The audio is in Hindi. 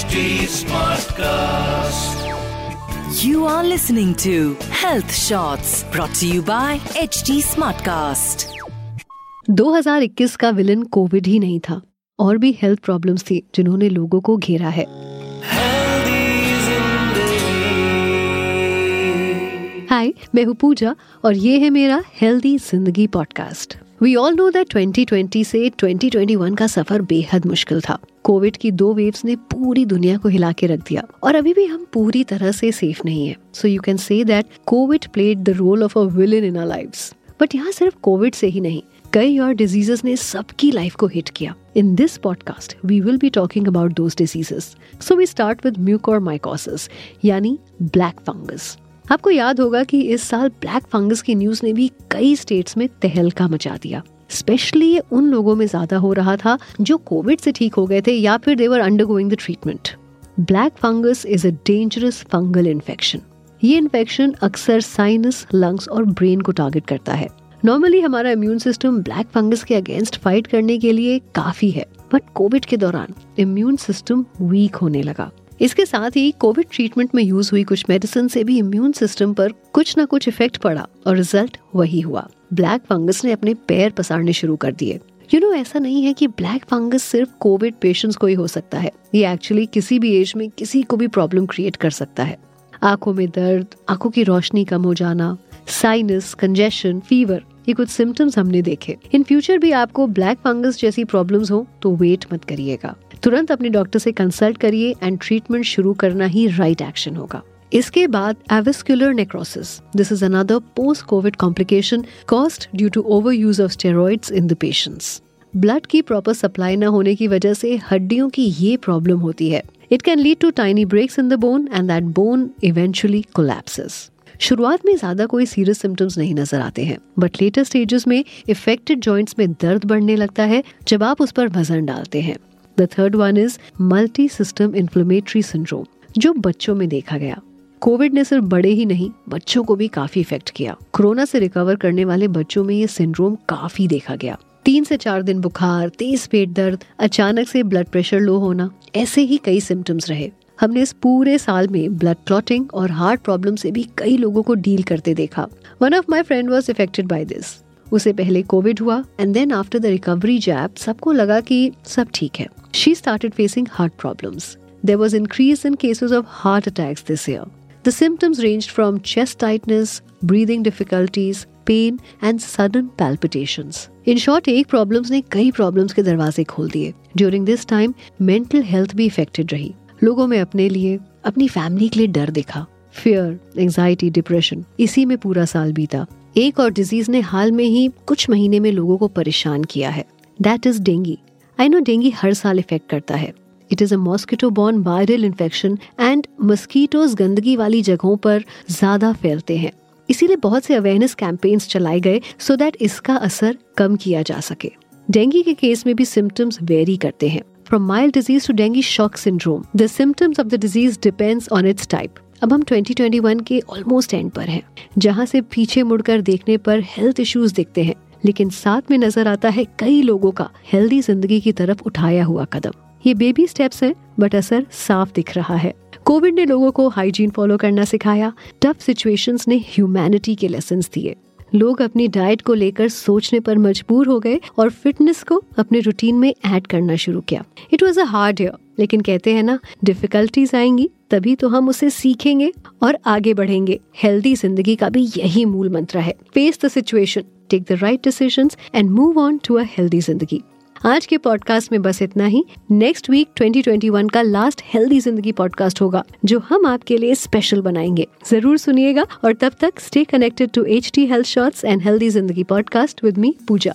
HD Smartcast. You are listening to Health Shots brought to you by HD Smartcast. 2021 का विलन कोविड ही नहीं था और भी हेल्थ प्रॉब्लम्स थी जिन्होंने लोगों को घेरा है हाय मैं हूँ पूजा और ये है मेरा हेल्दी ज़िंदगी podcast we all know that 2020 से 2021 का सफ़र बेहद मुश्किल था कोविड की दो वेव्स ने पूरी दुनिया को हिला के रख दिया। और अभी भी हम पूरी तरह से सेफ़ नहीं है। So you can say that Covid played the role of a villain in lives but यहाँ सिर्फ़ कोविड से ही नहीं, कई और डिजीजेस ने सबकी लाइफ को हिट किया। In this podcast we will be talking about those diseases so we start with mucormycosis यानी ब्लैक फंगस आपको याद होगा कि इस साल ब्लैक फंगस की न्यूज़ ने भी कई स्टेट्स में तहलका मचा दिया। स्पेशली उन लोगों में ज़्यादा हो रहा था जो कोविड से ठीक हो गए थे या फिर they were undergoing the treatment black fungus is a dangerous fungal infection ये इन्फेक्शन अक्सर साइनस लंग्स और ब्रेन को टारगेट करता है. नॉर्मली हमारा इम्यून सिस्टम ब्लैक फंगस के अगेंस्ट फाइट करने के लिए काफ़ी है बट कोविड के दौरान इम्यून सिस्टम वीक होने लगा. इसके साथ ही कोविड ट्रीटमेंट में यूज़ हुई कुछ मेडिसिन से भी इम्यून सिस्टम पर कुछ न कुछ इफ़ेक्ट पड़ा और रिज़ल्ट वही हुआ। ब्लैक फंगस ने अपने पैर पसारने शुरू कर दिए। यू नो ऐसा नहीं है कि ब्लैक फंगस सिर्फ़ कोविड पेशेंट्स को ही हो सकता है। ये एक्चुअली किसी भी एज में किसी को भी प्रॉब्लम क्रिएट कर सकता है। आँखों में दर्द, आँखों की रोशनी कम हो जाना साइनस कंजेशन फीवर ये कुछ सिम्टम्स हमने देखे। इन फ्यूचर भी आपको ब्लैक फंगस जैसी प्रॉब्लम्स हो तो वेट मत करिएगा। तुरंत अपने डॉक्टर से कंसल्ट करिए एंड ट्रीटमेंट शुरू करना ही राइट एक्शन होगा। इसके बाद avascular necrosis this is another post Covid complication caused due to overuse of steroids in the patients blood की प्रॉपर सप्लाई न होने की वजह से हड्डियों की ये प्रॉब्लम होती है। It can lead to tiny breaks in the bone and that bone eventually collapses शुरुआत में ज़्यादा कोई सीरियस सिम्टम्स नहीं नज़र आते हैं। बट लेटर स्टेजेस में इफेक्टेड जॉइंट्स में दर्द बढ़ने लगता है, जब आप उस पर वज़न डालते हैं। The third one is multi system inflammatory syndrome जो बच्चों में देखा गया। कोविड ने सिर्फ़ बड़े ही नहीं, बच्चों को भी काफ़ी इफ़ेक्ट किया। कोरोना से रिकवर करने वाले बच्चों में ये सिंड्रोम काफ़ी देखा गया। तीन से चार दिन बुखार, तेज पेट दर्द, अचानक से ब्लड प्रेशर लो होना, ऐसे ही कई सिम्टम्स रहे। हमने इस पूरे साल में ब्लड क्लॉटिंग और हार्ट प्रॉब्लम से भी कई लोगों को डील करते देखा। One of my friend was affected by this उसे पहले कोविड हुआ and then after the recovery JAP सबको लगा कि सब ठीक है। She started facing heart problems there was increase in cases of heart attacks this year The symptoms ranged from chest tightness, breathing difficulties, pain and sudden palpitations. In short, एक प्रॉब्लम्स ने कई प्रॉब्लम्स के दरवाजे खोल दिए during this time mental health भी इफेक्टेड रही लोगों में अपने लिए अपनी फैमिली के लिए डर दिखा फियर एंजाइटी डिप्रेशन इसी में पूरा साल बीता एक और डिज़ीज़ ने हाल में ही कुछ महीने में लोगों को परेशान किया है that is dengue I know dengue हर साल इफ़ेक्ट करता है. It is a mosquito borne viral infection and mosquitoes गंदगी वाली जगहों पर ज़्यादा फैलते हैं. इसीलिए बहुत से अवेयरनेस कैंपेन्स चलाए गए सो दैट इसका असर कम किया जा सके. डेंगू के केस में भी सिम्टम्स वेरी करते हैं. From mild disease to dengue shock syndrome the symptoms of the disease depends on its type अब हम 2021 के ऑलमोस्ट एंड पर हैं, जहाँ से पीछे मुड़कर देखने पर हेल्थ इश्यूज़ दिखते हैं. लेकिन साथ में नज़र आता है कई लोगों का हेल्दी ज़िंदगी की तरफ़ उठाया हुआ कदम। ये बेबी स्टेप्स हैं बट असर साफ़ दिख रहा है। कोविड ने लोगों को हाइजीन फॉलो करना सिखाया। टफ सिचुएशंस ने ह्यूमैनिटी के लेसन दिए। लोग अपनी डाइट को लेकर सोचने पर मजबूर हो गए और फिटनेस को अपने रूटीन में ऐड करना शुरू किया। It was a hard year लेकिन कहते हैं ना डिफिकल्टीज आएँगी, तभी तो हम उसे सीखेंगे और आगे बढ़ेंगे। हेल्दी ज़िंदगी का भी यही मूल मंत्र है। Face the situation take the right decision and move on to a healthy ज़िंदगी आज के पॉडकास्ट में बस इतना ही। नेक्स्ट वीक 2021 का लास्ट हेल्दी ज़िंदगी पॉडकास्ट होगा, जो हम आपके लिए स्पेशल बनाएँगे। ज़रूर सुनिएगा और तब तक stay connected to H T health shorts and healthy ज़िंदगी podcast with me Pooja.